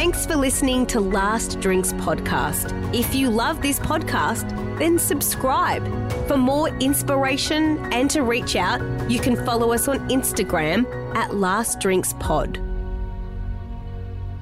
Thanks for listening to Last Drinks Podcast. If you love this podcast, then subscribe. For more inspiration and to reach out, you can follow us on Instagram at Last Drinks Pod.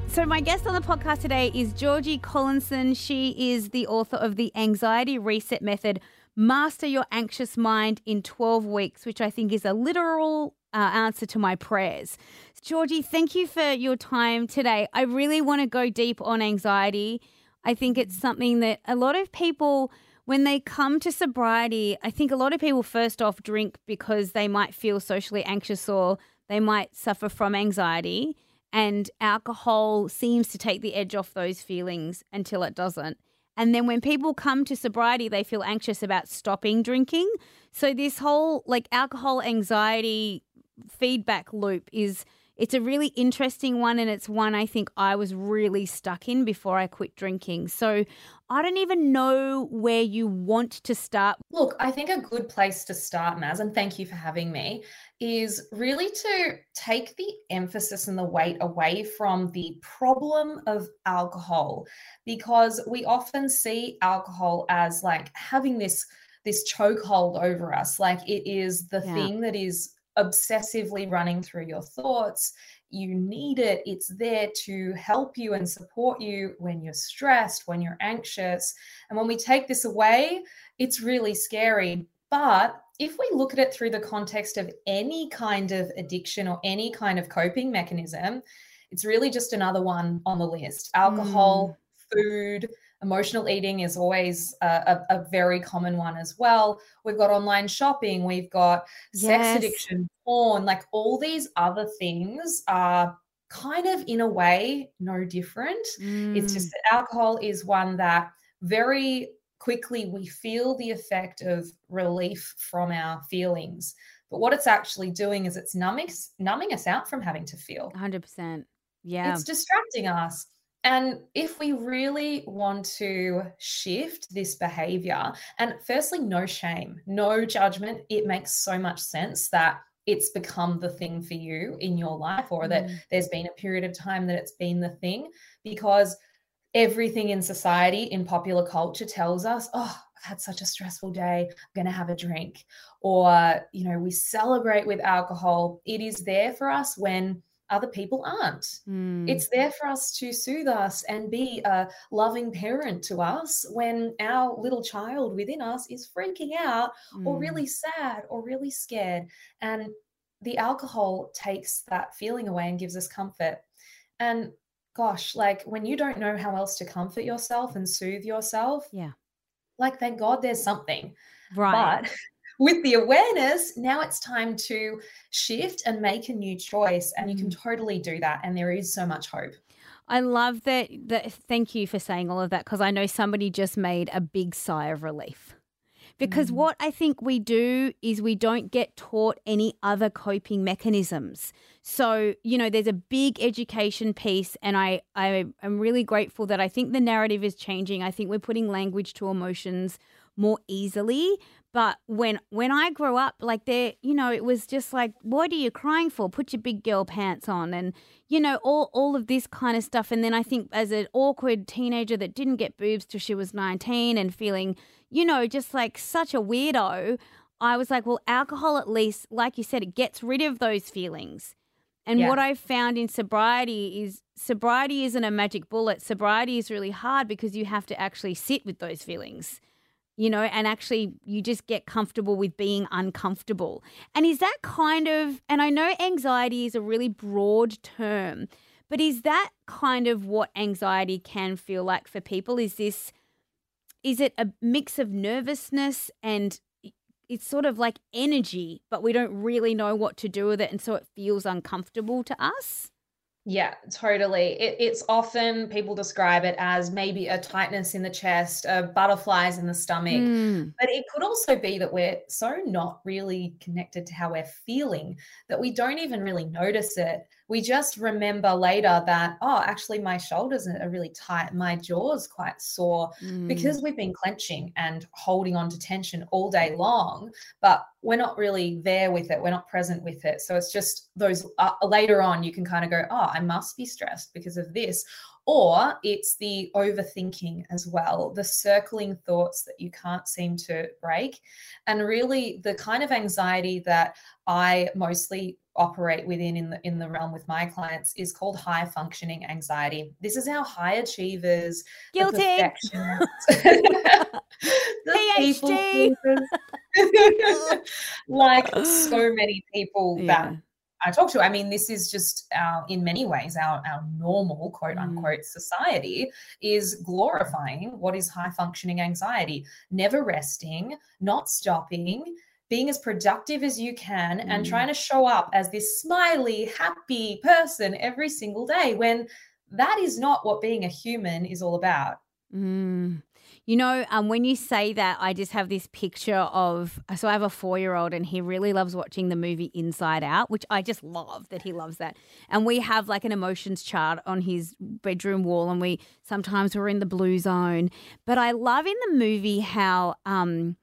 So, my guest on the podcast today is Georgie Collinson. She is the author of The Anxiety Reset Method Master Your Anxious Mind in 12 Weeks, which I think is a literal uh, answer to my prayers. Georgie, thank you for your time today. I really want to go deep on anxiety. I think it's mm. something that a lot of people, when they come to sobriety, I think a lot of people first off drink because they might feel socially anxious or they might suffer from anxiety. And alcohol seems to take the edge off those feelings until it doesn't. And then when people come to sobriety, they feel anxious about stopping drinking. So this whole like alcohol anxiety feedback loop is it's a really interesting one and it's one I think I was really stuck in before I quit drinking. So I don't even know where you want to start. Look, I think a good place to start, Maz, and thank you for having me, is really to take the emphasis and the weight away from the problem of alcohol because we often see alcohol as like having this this chokehold over us like it is the yeah. thing that is obsessively running through your thoughts. You need it. It's there to help you and support you when you're stressed, when you're anxious. And when we take this away, it's really scary. But if we look at it through the context of any kind of addiction or any kind of coping mechanism, it's really just another one on the list alcohol, mm. food, Emotional eating is always a, a, a, very common one as well. We've got online shopping, we've got yes. sex addiction, porn, like all these other things are kind of in a way no different. Mm. It's just mm. that alcohol is one that very quickly we feel the effect of relief from our feelings. But what it's actually doing is it's numbing numbing us out from having to feel. 100%. Yeah. It's distracting us. And if we really want to shift this behavior, and firstly, no shame, no judgment, it makes so much sense that it's become the thing for you in your life, or mm. that there's been a period of time that it's been the thing, because everything in society, in popular culture, tells us, oh, I've had such a stressful day, I'm going to have a drink. Or, you know, we celebrate with alcohol. It is there for us when other people aren't. Mm. It's there for us to soothe us and be a loving parent to us when our little child within us is freaking out mm. or really sad or really scared. And the alcohol takes that feeling away and gives us comfort. And gosh, like when you don't know how else to comfort yourself and soothe yourself, yeah. Like thank God there's something. Right. But with the awareness, now it's time to shift and make a new choice. And you can mm. totally do that. And there is so much hope. I love that. that thank you for saying all of that because I know somebody just made a big sigh of relief. Because mm. what I think we do is we don't get taught any other coping mechanisms. So, you know, there's a big education piece, and I, I am really grateful that I think the narrative is changing. I think we're putting language to emotions more easily. But when when I grew up, like there, you know, it was just like, what are you crying for? Put your big girl pants on, and you know, all all of this kind of stuff. And then I think as an awkward teenager that didn't get boobs till she was nineteen, and feeling, you know, just like such a weirdo, I was like, well, alcohol at least, like you said, it gets rid of those feelings. And yeah. what I've found in sobriety is sobriety isn't a magic bullet. Sobriety is really hard because you have to actually sit with those feelings you know, and actually you just get comfortable with being uncomfortable. And is that kind of, and I know anxiety is a really broad term, but is that kind of what anxiety can feel like for people? Is this, is it a mix of nervousness and it's sort of like energy, but we don't really know what to do with it. And so it feels uncomfortable to us. Yeah, totally. It, it's often people describe it as maybe a tightness in the chest, uh, butterflies in the stomach, Mm. but it could also be that we're so not really connected to how we're feeling that we don't even really notice it. We just remember later that, oh, actually, my shoulders are really tight, my jaw's quite sore Mm. because we've been clenching and holding on to tension all day long, but we're not really there with it. We're not present with it. So it's just those uh, later on, you can kind of go, oh, I must be stressed because of this. Or it's the overthinking as well, the circling thoughts that you can't seem to break. And really, the kind of anxiety that I mostly operate within in the in the realm with my clients is called high functioning anxiety. This is how high achievers, Guilty. the PhD. like so many people that I talk to. I mean, this is just our, in many ways, our, our normal quote Mm. unquote society is glorifying what is high functioning anxiety, never resting, not stopping, being as productive as you can, and Mm. trying to show up as this smiley, happy person every single day when that is not what being a human is all about. Mm. You know, um, when you say that, I just have this picture of. So I have a four year old, and he really loves watching the movie Inside Out, which I just love that he loves that. And we have like an emotions chart on his bedroom wall, and we sometimes we're in the blue zone. But I love in the movie how um,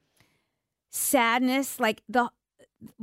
sadness, like the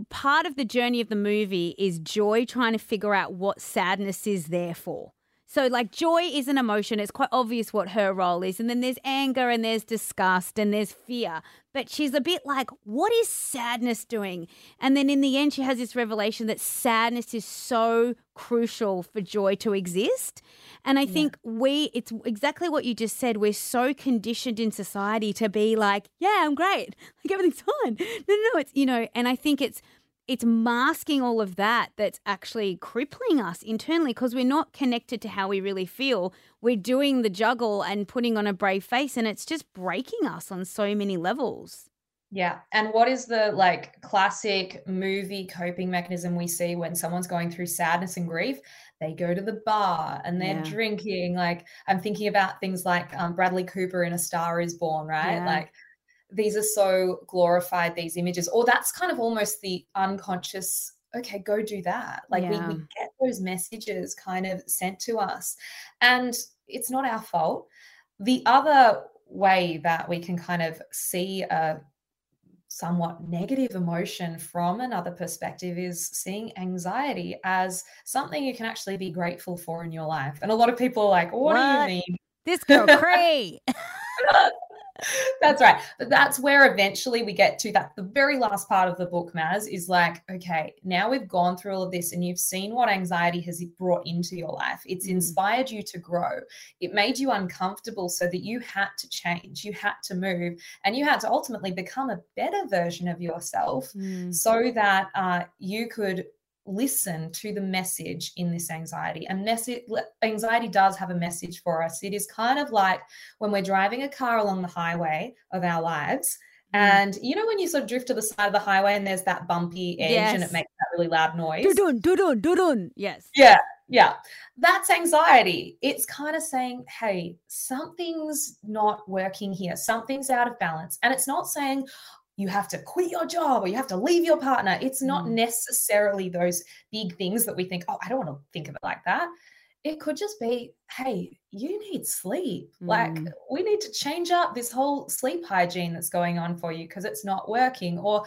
part of the journey of the movie is joy trying to figure out what sadness is there for. So, like, joy is an emotion. It's quite obvious what her role is. And then there's anger and there's disgust and there's fear. But she's a bit like, what is sadness doing? And then in the end, she has this revelation that sadness is so crucial for joy to exist. And I think we, it's exactly what you just said. We're so conditioned in society to be like, yeah, I'm great. Like, everything's fine. No, no, no. It's, you know, and I think it's, it's masking all of that that's actually crippling us internally because we're not connected to how we really feel. We're doing the juggle and putting on a brave face, and it's just breaking us on so many levels. Yeah. And what is the like classic movie coping mechanism we see when someone's going through sadness and grief? They go to the bar and they're Yeah. drinking. Like I'm thinking about things like um, Bradley Cooper in A Star is Born, right? Yeah. Like these are so glorified, these images, or that's kind of almost the unconscious. Okay, go do that. Like we, we get those messages kind of sent to us, and it's not our fault. The other way that we can kind of see a somewhat negative emotion from another perspective is seeing anxiety as something you can actually be grateful for in your life. And a lot of people are like, what, What? do you mean? This girl cray. that's right. But that's where eventually we get to that. The very last part of the book, Maz, is like, okay, now we've gone through all of this and you've seen what anxiety has brought into your life. It's Mm. inspired you to grow. It made you uncomfortable so that you had to change, you had to move, and you had to ultimately become a better version of yourself Mm. so that uh, you could listen to the message in this anxiety. And message, anxiety does have a message for us. It is kind of like when we're driving a car along the highway of our lives. Mm. And you know when you sort of drift to the side of the highway and there's that bumpy edge and it makes that really loud noise. Doo-dun, doo-dun, doo-dun. Yes. Yeah, yeah. That's anxiety. It's kind of saying, hey, something's not working here. Something's out of balance. And it's not saying you have to quit your job or you have to leave your partner. It's not Mm. necessarily those big things that we think, oh, I don't want to think of it like that. It could just be, hey, you need sleep. Like, Mm. we need to change up this whole sleep hygiene that's going on for you because it's not working. Or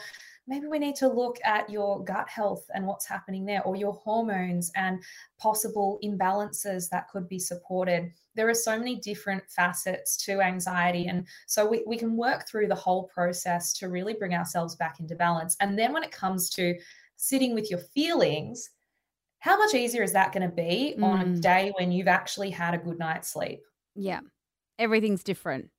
maybe we need to look at your gut health and what's happening there, or your hormones and possible imbalances that could be supported. There are so many different facets to anxiety. And so we, we can work through the whole process to really bring ourselves back into balance. And then when it comes to sitting with your feelings, how much easier is that going to be on a Mm. day when you've actually had a good night's sleep? Yeah. Everything's different.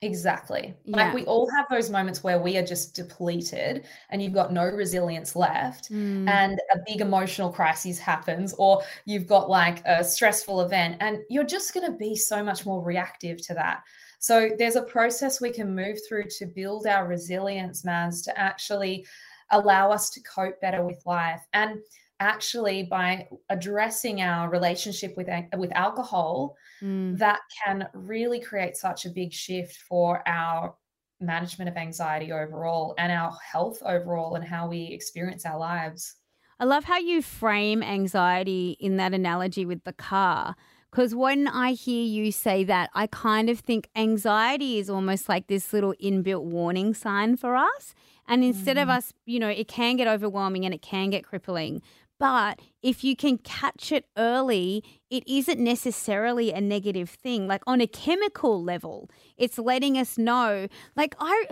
Exactly. Yeah. Like we all have those moments where we are just depleted and you've got no resilience left Mm. and a big emotional crisis happens or you've got like a stressful event and you're just going to be so much more reactive to that. So there's a process we can move through to build our resilience, Maz, to actually allow us to cope better with life. And actually by addressing our relationship with with alcohol mm. that can really create such a big shift for our management of anxiety overall and our health overall and how we experience our lives i love how you frame anxiety in that analogy with the car because when I hear you say that, I kind of think anxiety is almost like this little inbuilt warning sign for us. And instead mm. of us, you know, it can get overwhelming and it can get crippling. But if you can catch it early, it isn't necessarily a negative thing. Like on a chemical level, it's letting us know. Like I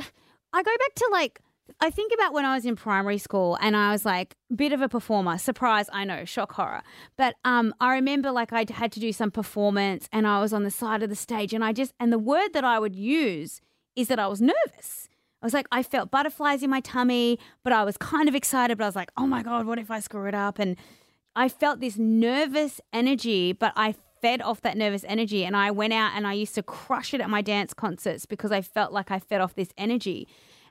I go back to like I think about when I was in primary school and I was like bit of a performer. Surprise, I know, shock horror. But um I remember like I had to do some performance and I was on the side of the stage and I just and the word that I would use is that I was nervous. I was like, I felt butterflies in my tummy, but I was kind of excited. But I was like, oh my God, what if I screw it up? And I felt this nervous energy, but I fed off that nervous energy. And I went out and I used to crush it at my dance concerts because I felt like I fed off this energy.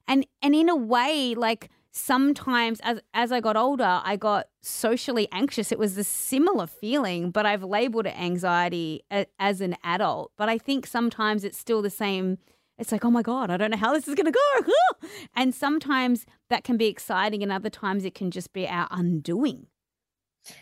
And and in a way, like sometimes as as I got older, I got socially anxious. It was a similar feeling, but I've labeled it anxiety as an adult. But I think sometimes it's still the same it's like, oh my God, I don't know how this is going to go. and sometimes that can be exciting, and other times it can just be our undoing.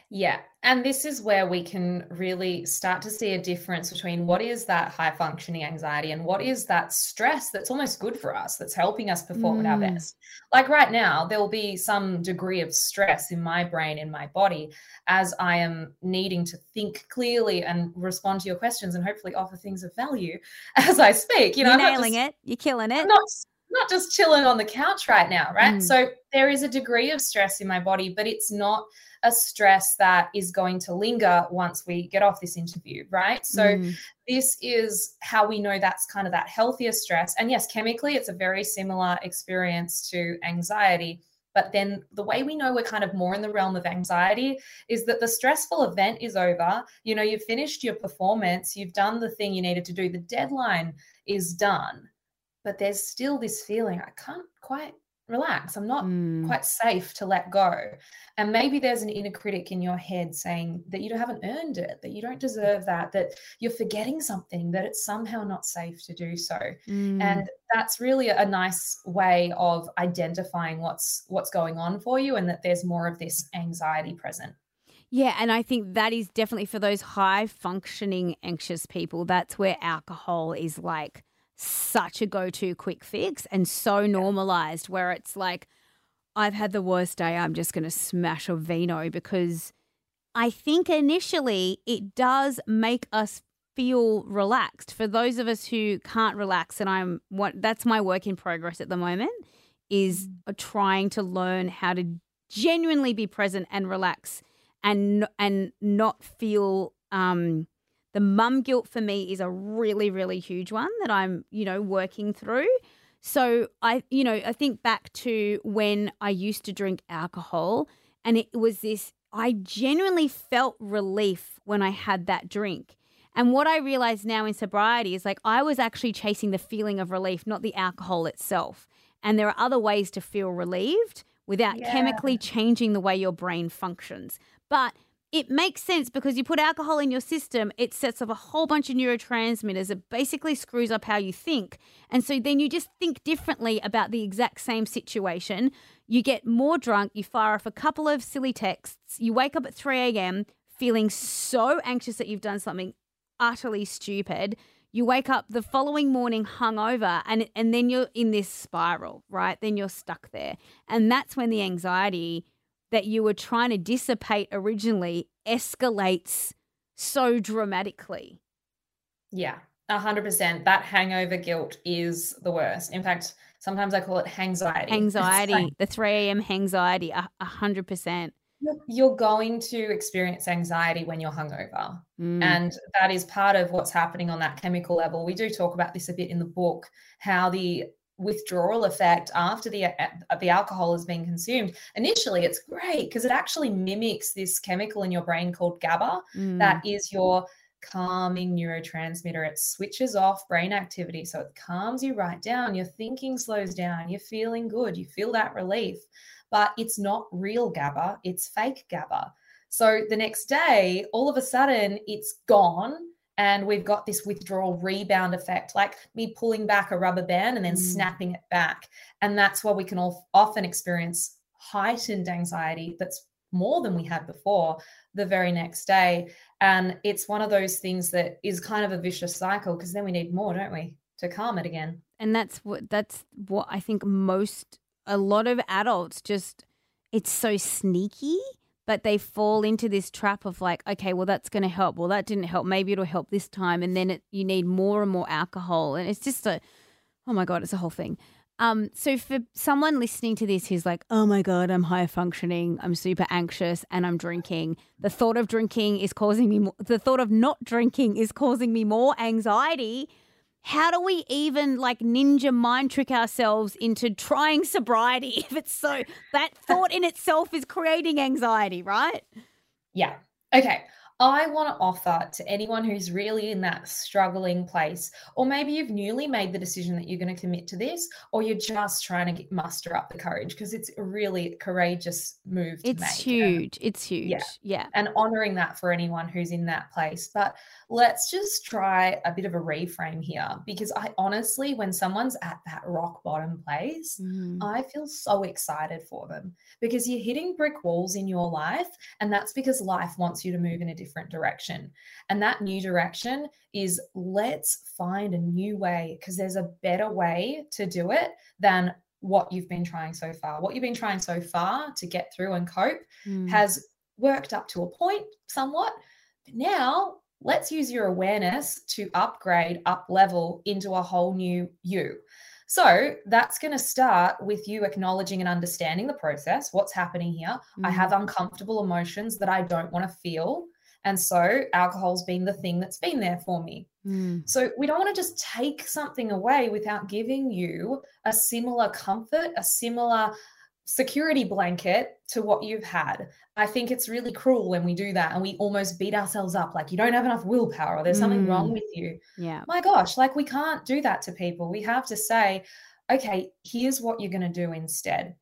Yeah. And this is where we can really start to see a difference between what is that high functioning anxiety and what is that stress that's almost good for us, that's helping us perform mm. at our mm. best. Like right now, there will be some degree of stress in my brain, in my body, as I am needing to think clearly and respond to your questions and hopefully offer things of value as I speak. You know, You're nailing just, it. You're killing it. I'm not not just chilling on the couch right now, right? Mm. So there is a degree of stress in my body, but it's not a stress that is going to linger once we get off this interview, right? So mm. this is how we know that's kind of that healthier stress. And yes, chemically, it's a very similar experience to anxiety. But then the way we know we're kind of more in the realm of anxiety is that the stressful event is over. You know, you've finished your performance, you've done the thing you needed to do, the deadline is done. But there's still this feeling I can't quite relax. I'm not mm. quite safe to let go. And maybe there's an inner critic in your head saying that you haven't earned it, that you don't deserve that, that you're forgetting something, that it's somehow not safe to do so. Mm. And that's really a nice way of identifying what's what's going on for you and that there's more of this anxiety present. Yeah, and I think that is definitely for those high functioning anxious people. That's where alcohol is like such a go to quick fix and so normalized where it's like, I've had the worst day, I'm just going to smash a vino because I think initially it does make us feel relaxed. For those of us who can't relax, and I'm what that's my work in progress at the moment, is mm. trying to learn how to genuinely be present and relax and and not feel um the mum guilt for me is a really, really huge one that I'm, you know, working through. So I, you know, I think back to when I used to drink alcohol and it was this, I genuinely felt relief when I had that drink. And what I realize now in sobriety is like I was actually chasing the feeling of relief, not the alcohol itself. And there are other ways to feel relieved without yeah. chemically changing the way your brain functions. But it makes sense because you put alcohol in your system, it sets off a whole bunch of neurotransmitters. It basically screws up how you think. And so then you just think differently about the exact same situation. You get more drunk, you fire off a couple of silly texts, you wake up at 3 a.m. feeling so anxious that you've done something utterly stupid. You wake up the following morning hungover and and then you're in this spiral, right? Then you're stuck there. And that's when the anxiety that you were trying to dissipate originally escalates so dramatically. Yeah, 100%. That hangover guilt is the worst. In fact, sometimes I call it anxiety. Anxiety, the 3 a.m. anxiety, 100%. You're going to experience anxiety when you're hungover. Mm. And that is part of what's happening on that chemical level. We do talk about this a bit in the book, how the withdrawal effect after the uh, the alcohol has been consumed initially it's great because it actually mimics this chemical in your brain called GABA mm. that is your calming neurotransmitter. It switches off brain activity. So it calms you right down. Your thinking slows down. You're feeling good. You feel that relief. But it's not real GABA, it's fake GABA. So the next day, all of a sudden, it's gone. And we've got this withdrawal rebound effect, like me pulling back a rubber band and then mm. snapping it back. And that's why we can all often experience heightened anxiety that's more than we had before the very next day. And it's one of those things that is kind of a vicious cycle because then we need more, don't we, to calm it again. And that's what that's what I think most a lot of adults just it's so sneaky but they fall into this trap of like okay well that's going to help. Well that didn't help. Maybe it'll help this time. And then it, you need more and more alcohol. And it's just a oh my god it's a whole thing. Um, so for someone listening to this who's like, oh my God, I'm high functioning, I'm super anxious, and I'm drinking, the thought of drinking is causing me more, the thought of not drinking is causing me more anxiety. How do we even like ninja mind trick ourselves into trying sobriety if it's so that thought in itself is creating anxiety, right? Yeah. Okay. I want to offer to anyone who's really in that struggling place, or maybe you've newly made the decision that you're going to commit to this, or you're just trying to get, muster up the courage because it's a really courageous move to it's make. Huge. it's huge. Yeah. Yeah. And honoring that for anyone who's in that place. But let's just try a bit of a reframe here because I honestly, when someone's at that rock bottom place, mm. I feel so excited for them because you're hitting brick walls in your life. And that's because life wants you to move in a different direction. And that new direction is let's find a new way because there's a better way to do it than what you've been trying so far. What you've been trying so far to get through and cope mm. has worked up to a point somewhat. But now let's use your awareness to upgrade, up level into a whole new you. So that's going to start with you acknowledging and understanding the process. What's happening here? Mm. I have mm. uncomfortable emotions that I don't want to feel. And so alcohol's been the thing that's been there for me. Mm. So we don't want to just take something away without giving you a similar comfort, a similar security blanket to what you've had. I think it's really cruel when we do that and we almost beat ourselves up like you don't have enough willpower or there's something mm. wrong with you. Yeah. My gosh, like we can't do that to people. We have to say, okay, here's what you're going to do instead.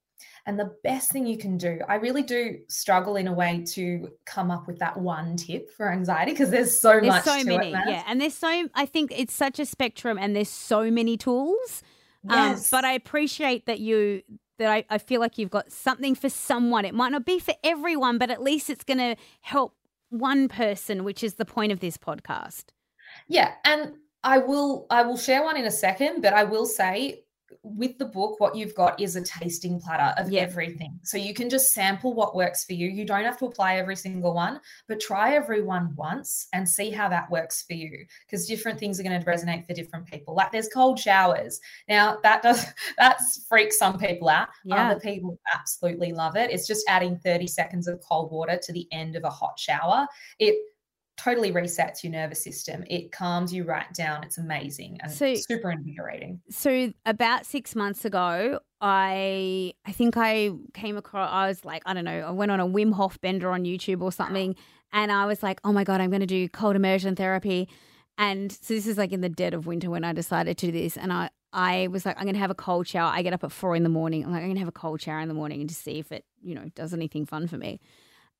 And the best thing you can do, I really do struggle in a way to come up with that one tip for anxiety because there's so there's much. so many, it, yeah. And there's so, I think it's such a spectrum and there's so many tools. Um, yes. Um, but I appreciate that you that I, I feel like you've got something for someone. It might not be for everyone, but at least it's going to help one person, which is the point of this podcast. Yeah, and I will I will share one in a second, but I will say with the book, what you've got is a tasting platter of yeah. everything. So you can just sample what works for you. You don't have to apply every single one, but try every one once and see how that works for you because different things are going to resonate for different people. Like there's cold showers. Now that does that's freaks some people out. Um, yeah. Other people absolutely love it. It's just adding 30 seconds of cold water to the end of a hot shower. It totally resets your nervous system. It calms you right down. It's amazing and so, super invigorating. So about six months ago, I I think I came across I was like, I don't know, I went on a Wim Hof bender on YouTube or something and I was like, oh my God, I'm gonna do cold immersion therapy. And so this is like in the dead of winter when I decided to do this. And I I was like, I'm gonna have a cold shower. I get up at four in the morning. I'm like, I'm gonna have a cold shower in the morning and to see if it, you know, does anything fun for me.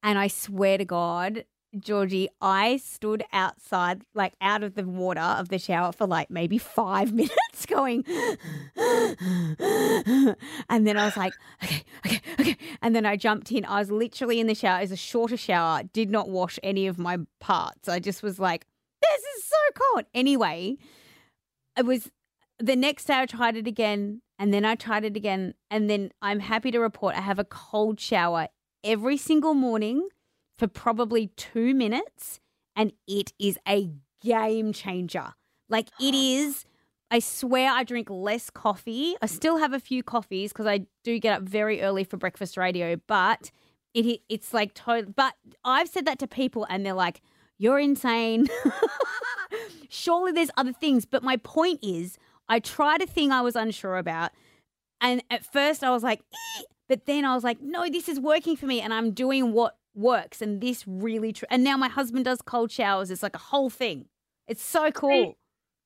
And I swear to God, Georgie, I stood outside, like out of the water of the shower for like maybe five minutes going. and then I was like, okay, okay, okay. And then I jumped in. I was literally in the shower. It was a shorter shower, did not wash any of my parts. I just was like, this is so cold. Anyway, it was the next day I tried it again. And then I tried it again. And then I'm happy to report I have a cold shower every single morning for probably two minutes, and it is a game changer. Like it is. I swear I drink less coffee. I still have a few coffees because I do get up very early for breakfast radio, but it it's like total. But I've said that to people and they're like, "You're insane." Surely there's other things, but my point is, I tried a thing I was unsure about, and at first I was like, eh, but then I was like, "No, this is working for me," and I'm doing what works and this really tr- and now my husband does cold showers it's like a whole thing it's so cool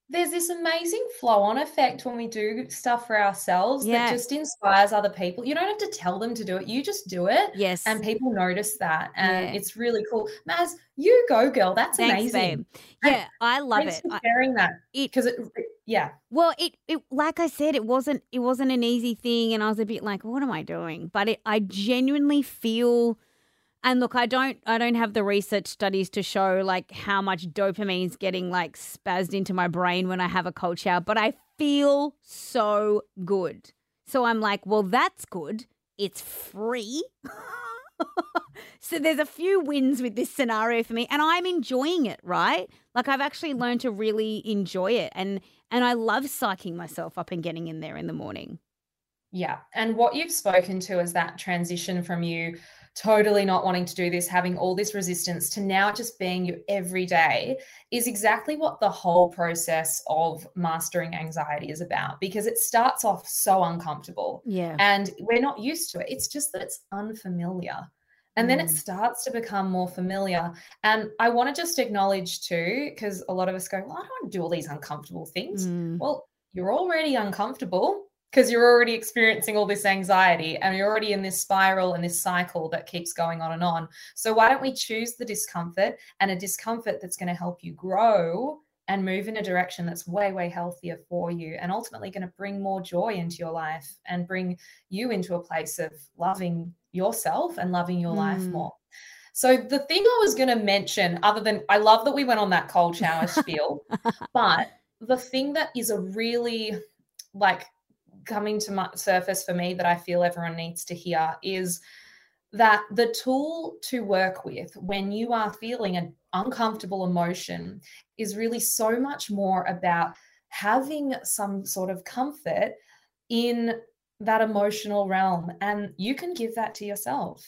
there's this amazing flow on effect when we do stuff for ourselves Yeah. that just inspires other people. You don't have to tell them to do it, you just do it. yes And people notice that. And Yeah. it's really cool. Maz, you go, girl. That's thanks amazing. babe yeah i love Thanks it for sharing that. it Because it, yeah. Well, it, it like I said, it wasn't it wasn't an easy thing, and I was a bit like, what am I doing? But it, I genuinely feel, and look, I don't I don't have the research studies to show like how much dopamine's getting like spazzed into my brain when I have a cold shower, but I feel so good. So I'm like, well, that's good. It's free. so there's a few wins with this scenario for me and I'm enjoying it, right? Like I've actually learned to really enjoy it and and I love psyching myself up and getting in there in the morning. Yeah. And what you've spoken to is that transition from you totally not wanting to do this, having all this resistance to now just being you everyday is exactly what the whole process of mastering anxiety is about because it starts off so uncomfortable Yeah. and we're not used to it. It's just that it's unfamiliar. And then it Mm. starts to become more familiar. And I want to just acknowledge too, because a lot of us go, Well, I don't want to do all these uncomfortable things. Mm. Well, you're already uncomfortable because you're already experiencing all this anxiety and you're already in this spiral and this cycle that keeps going on and on. So, why don't we choose the discomfort and a discomfort that's going to help you grow and move in a direction that's way, way healthier for you and ultimately going to bring more joy into your life and bring you into a place of loving yourself and loving your life Mm. more. So, the thing I was going to mention, other than I love that we went on that cold shower spiel, but the thing that is a really like coming to my surface for me that I feel everyone needs to hear is that the tool to work with when you are feeling an uncomfortable emotion is really so much more about having some sort of comfort in that emotional realm. And you can give that to yourself.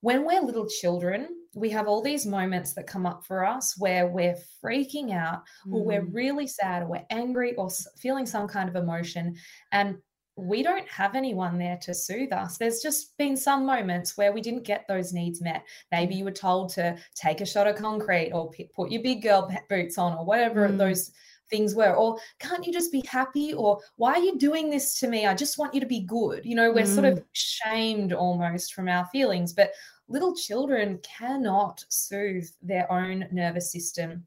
When we're little children we have all these moments that come up for us where we're freaking out or we're Mm. really sad or we're angry or feeling some kind of emotion. And we don't have anyone there to soothe us. There's just been some moments where we didn't get those needs met. Maybe you were told to take a shot of concrete or p- put your big girl boots on or whatever Mm. those things were. Or can't you just be happy? Or why are you doing this to me? I just want you to be good. You know we're sort of shamed almost from our feelings but little children cannot soothe their own nervous system.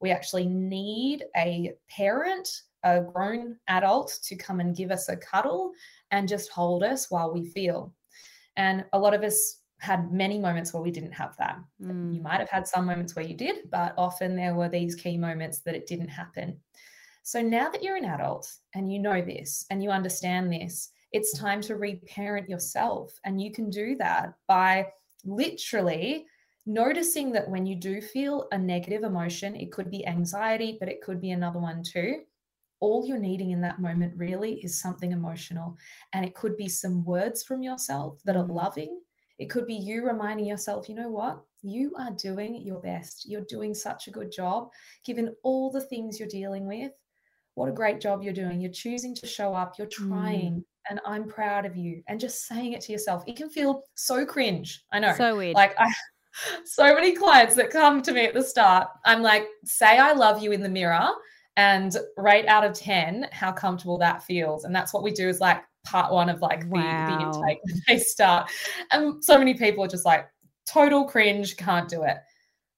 We actually need a parent a grown adult to come and give us a cuddle and just hold us while we feel and a lot of us had many moments where we didn't have that Mm. you might have had some moments where you did, but often there were these key moments that it didn't happen. So now that you're an adult and you know this and you understand this, it's time to reparent yourself. And you can do that by literally noticing that when you do feel a negative emotion, it could be anxiety, but it could be another one too. All you're needing in that moment really is something emotional. And it could be some words from yourself that are Mm. loving. It could be you reminding yourself, you know what? You are doing your best. You're doing such a good job, given all the things you're dealing with. What a great job you're doing. You're choosing to show up, you're Mm. trying, and I'm proud of you. And just saying it to yourself, it can feel so cringe. I know. So weird. Like I so many clients that come to me at the start, I'm like, say I love you in the mirror and rate out of 10 how comfortable that feels. And that's what we do is like part one of like the, the intake when they start. And so many people are just like total cringe, can't do it.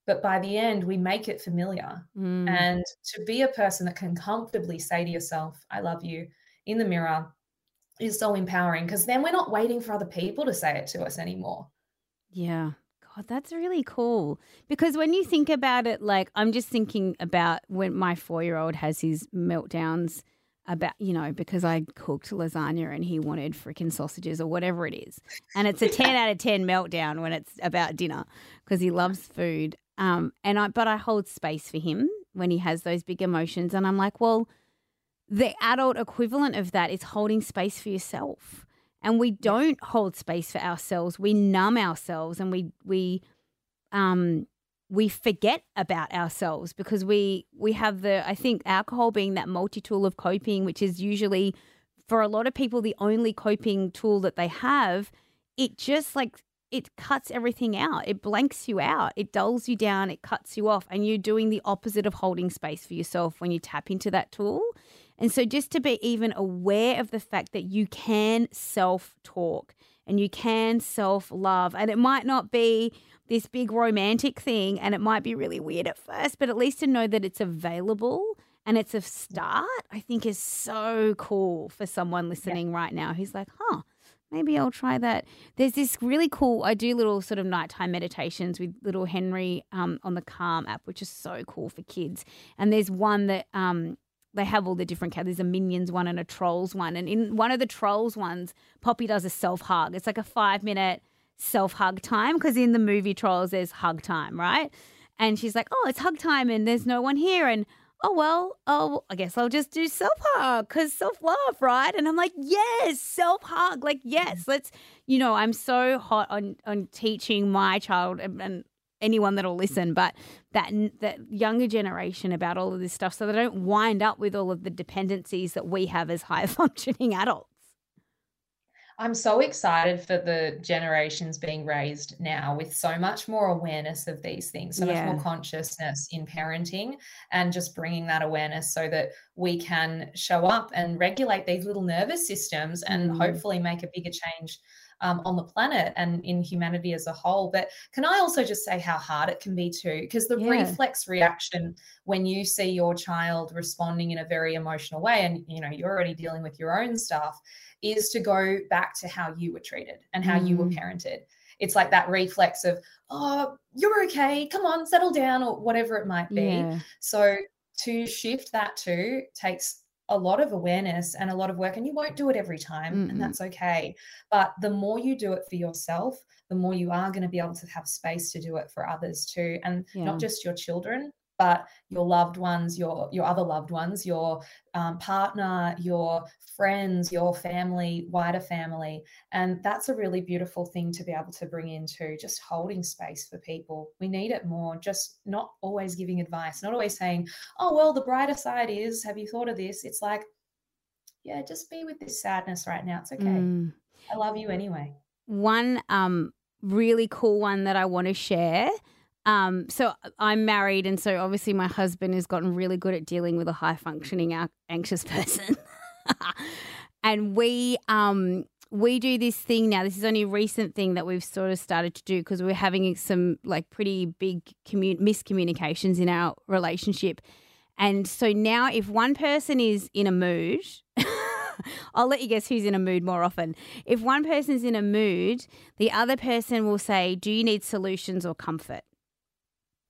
But by the end, we make it familiar. Mm. And to be a person that can comfortably say to yourself, I love you in the mirror is so empowering because then we're not waiting for other people to say it to us anymore. Yeah. God, that's really cool. Because when you think about it, like, I'm just thinking about when my four year old has his meltdowns about, you know, because I cooked lasagna and he wanted freaking sausages or whatever it is. And it's a 10 out of 10 meltdown when it's about dinner because he loves food. Um, and I, but I hold space for him when he has those big emotions. And I'm like, well, the adult equivalent of that is holding space for yourself and we don't hold space for ourselves we numb ourselves and we we um we forget about ourselves because we we have the i think alcohol being that multi-tool of coping which is usually for a lot of people the only coping tool that they have it just like it cuts everything out. It blanks you out. It dulls you down. It cuts you off. And you're doing the opposite of holding space for yourself when you tap into that tool. And so just to be even aware of the fact that you can self talk and you can self love. And it might not be this big romantic thing and it might be really weird at first, but at least to know that it's available and it's a start, I think is so cool for someone listening yeah. right now who's like, huh, maybe I'll try that. There's this really cool, I do little sort of nighttime meditations with little Henry um, on the Calm app, which is so cool for kids. And there's one that um, they have all the different There's a Minions one and a Trolls one. And in one of the Trolls ones, Poppy does a self hug. It's like a five minute self hug time because in the movie Trolls, there's hug time, right? And she's like, oh, it's hug time and there's no one here. And oh well oh i guess i'll just do self-hug because self-love right and i'm like yes self-hug like yes let's you know i'm so hot on on teaching my child and, and anyone that'll listen but that that younger generation about all of this stuff so they don't wind up with all of the dependencies that we have as high functioning adults I'm so excited for the generations being raised now with so much more awareness of these things, so yeah. much more consciousness in parenting, and just bringing that awareness so that we can show up and regulate these little nervous systems and mm. hopefully make a bigger change um, on the planet and in humanity as a whole. But can I also just say how hard it can be too? Because the yeah. reflex reaction when you see your child responding in a very emotional way, and you know you're already dealing with your own stuff, is to go back to how you were treated and how mm. you were mm. parented. It's like that reflex of, oh, you're okay, come on, settle down, or whatever it might be. Yeah. So to shift that too takes a lot of awareness and a lot of work, and you won't do it every time, mm and that's okay. But the more you do it for yourself, the more you are going to be able to have space to do it for others too, and yeah. not just your children, but your loved ones, your your other loved ones, your um, partner, your friends, your family, wider family, and that's a really beautiful thing to be able to bring into just holding space for people. We need it more. Just not always giving advice, not always saying, "Oh well, the brighter side is." Have you thought of this? It's like, yeah, just be with this sadness right now. It's okay. Mm. I love you anyway. One um really cool one that I want to share um, so I'm married, and so obviously my husband has gotten really good at dealing with a high functioning anxious person. and we um we do this thing now. This is only a recent thing that we've sort of started to do because we're having some like pretty big commun- miscommunications in our relationship. And so now, if one person is in a mood, I'll let you guess who's in a mood more often. If one person's in a mood, the other person will say, Do you need solutions or comfort?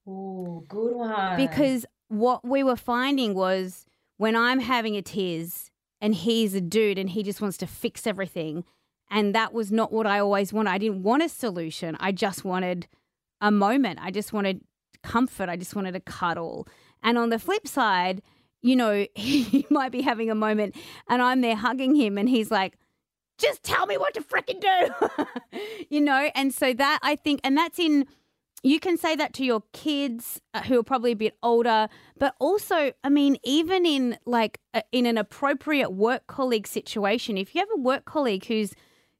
Oh, good one. Because what we were finding was when I'm having a tears and he's a dude and he just wants to fix everything. And that was not what I always wanted. I didn't want a solution. I just wanted a moment. I just wanted comfort. I just wanted a cuddle. And on the flip side, you know, he might be having a moment and I'm there hugging him and he's like, just tell me what to freaking do. you know, and so that I think, and that's in you can say that to your kids uh, who are probably a bit older but also i mean even in like a, in an appropriate work colleague situation if you have a work colleague who's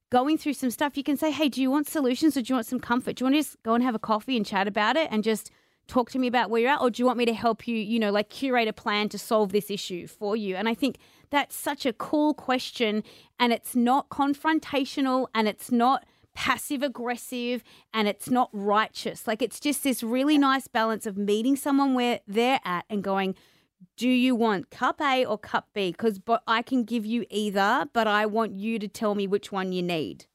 going through some stuff you can say hey do you want solutions or do you want some comfort? Do you want to just go and have a coffee and chat about it and just talk to me about where you're at or do you want me to help you you know like curate a plan to solve this issue for you? And i think that's such a cool question and it's not confrontational and it's not passive aggressive and it's not righteous. Like it's just this really nice balance of meeting someone where they're at and going, do you want cup A or cup B? Because but I can give you either, but I want you to tell me which one you need.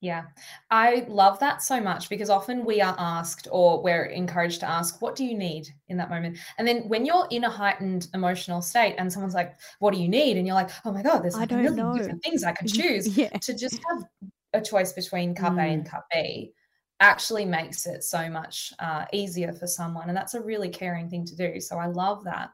Yeah, I love that so much because often we are asked or we're encouraged to ask, What do you need in that moment? And then when you're in a heightened emotional state and someone's like, What do you need? And you're like, Oh my God, there's like a million know. different things I could choose yeah. to just have a choice between cup mm. A and mm. cup B actually makes it so much uh, easier for someone. And that's a really caring thing to do. So I love that.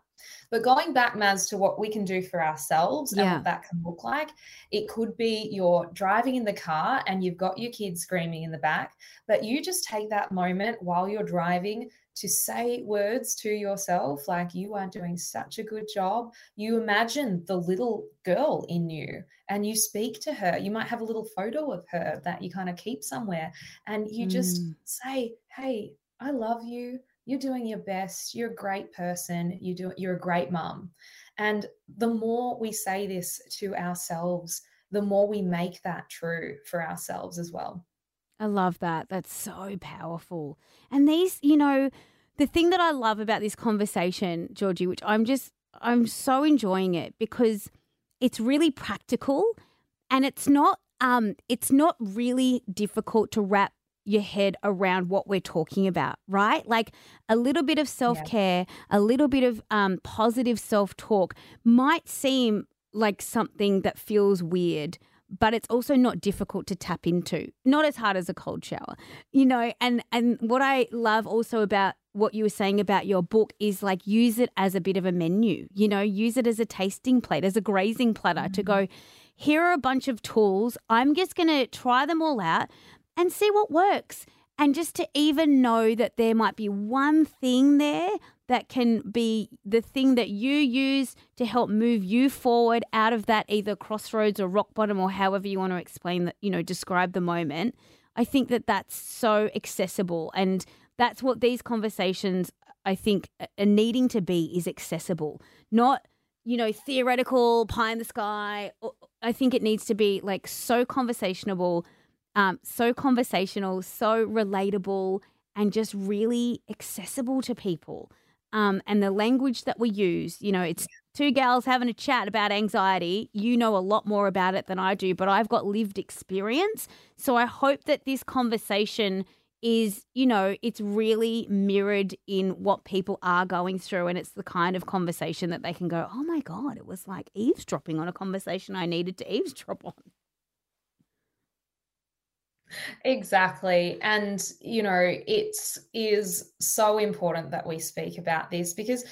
But going back, Maz, to what we can do for ourselves and Yeah. what that can look like, it could be you're driving in the car and you've got your kids screaming in the back, but you just take that moment while you're driving to say words to yourself like, You are doing such a good job. You imagine the little girl in you and you speak to her. You might have a little photo of her that you kind of keep somewhere and you just Mm. say, Hey, I love you you're doing your best you're a great person you do you're a great mum and the more we say this to ourselves the more we make that true for ourselves as well I love that. That's so powerful. And these, you know, the thing that I love about this conversation, Georgie, which I'm just, I'm so enjoying it because it's really practical and it's not, um, it's not really difficult to wrap your head around what we're talking about, right? Like a little bit of self care, a little bit of um, positive self talk might seem like something that feels weird, but it's also not difficult to tap into. Not as hard as a cold shower, you know. And and what I love also about what you were saying about your book is like use it as a bit of a menu, you know, use it as a tasting plate, as a grazing platter to go. Mm. Here are a bunch of tools. I'm just going to try them all out and see what works. And just to even know that there might be one thing there that can be the thing that you use to help move you forward out of that either crossroads or rock bottom or however you want to explain that, you know, describe the moment. I think that that's so accessible. And that's what these conversations, I think, are needing to be is accessible, not you know, theoretical, pie in the sky. I think it needs to be like so conversational, um, so conversational, so relatable, and just really accessible to people. Um, and the language that we use, you know, it's two gals having a chat about anxiety. You know a lot more about it than I do, but I've got lived experience. So I hope that this conversation is, you know, it's really mirrored in what people are going through. And it's the kind of conversation that they can go, oh my God, it was like eavesdropping on a conversation I needed to eavesdrop on. Exactly. And, you know, it is so important that we speak about this because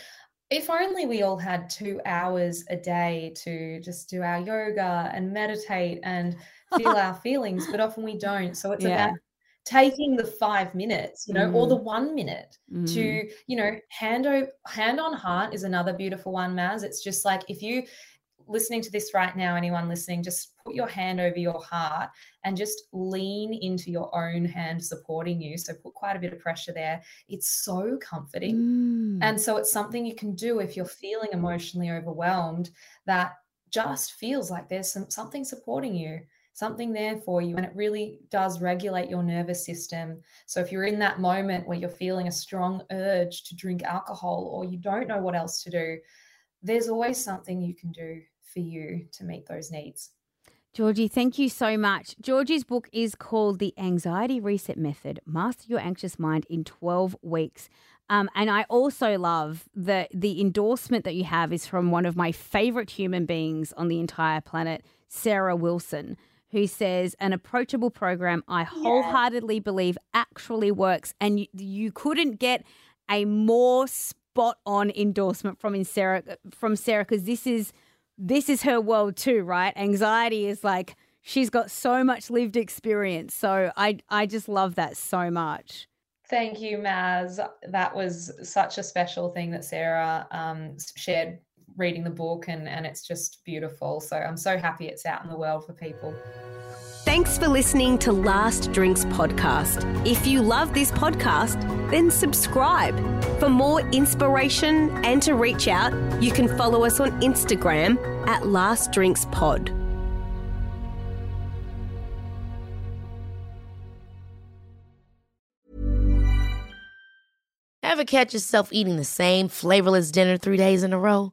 if only we all had two hours a day to just do our yoga and meditate and feel our feelings, but often we don't. So it's Yeah. about taking the five minutes, you know, or Mm. the one minute Mm. to, you know, hand o- hand on heart is another beautiful one, Maz. It's just like if you listening to this right now, anyone listening, just put your hand over your heart and just lean into your own hand supporting you. So put quite a bit of pressure there. It's so comforting. Mm. And so it's something you can do if you're feeling emotionally overwhelmed that just feels like there's some, something supporting you, something there for you. And it really does regulate your nervous system. So if you're in that moment where you're feeling a strong urge to drink alcohol or you don't know what else to do, there's always something you can do for you to meet those needs. Georgie, thank you so much. Georgie's book is called The Anxiety Reset Method Master Your Anxious Mind in 12 Weeks. Um, and I also love that the endorsement that you have is from one of my favorite human beings on the entire planet, Sarah Wilson, who says, An approachable program I wholeheartedly believe actually works. And you, you couldn't get a more spot on endorsement from Sarah from Sarah because this is this is her world too, right? Anxiety is like she's got so much lived experience. So I I just love that so much. Thank you, Maz. That was such a special thing that Sarah um, shared reading the book, and, and it's just beautiful. So I'm so happy it's out in the world for people. Thanks for listening to Last Drinks Podcast. If you love this podcast, then subscribe. For more inspiration and to reach out, you can follow us on Instagram at Last Drinks Pod. Ever catch yourself eating the same flavorless dinner three days in a row?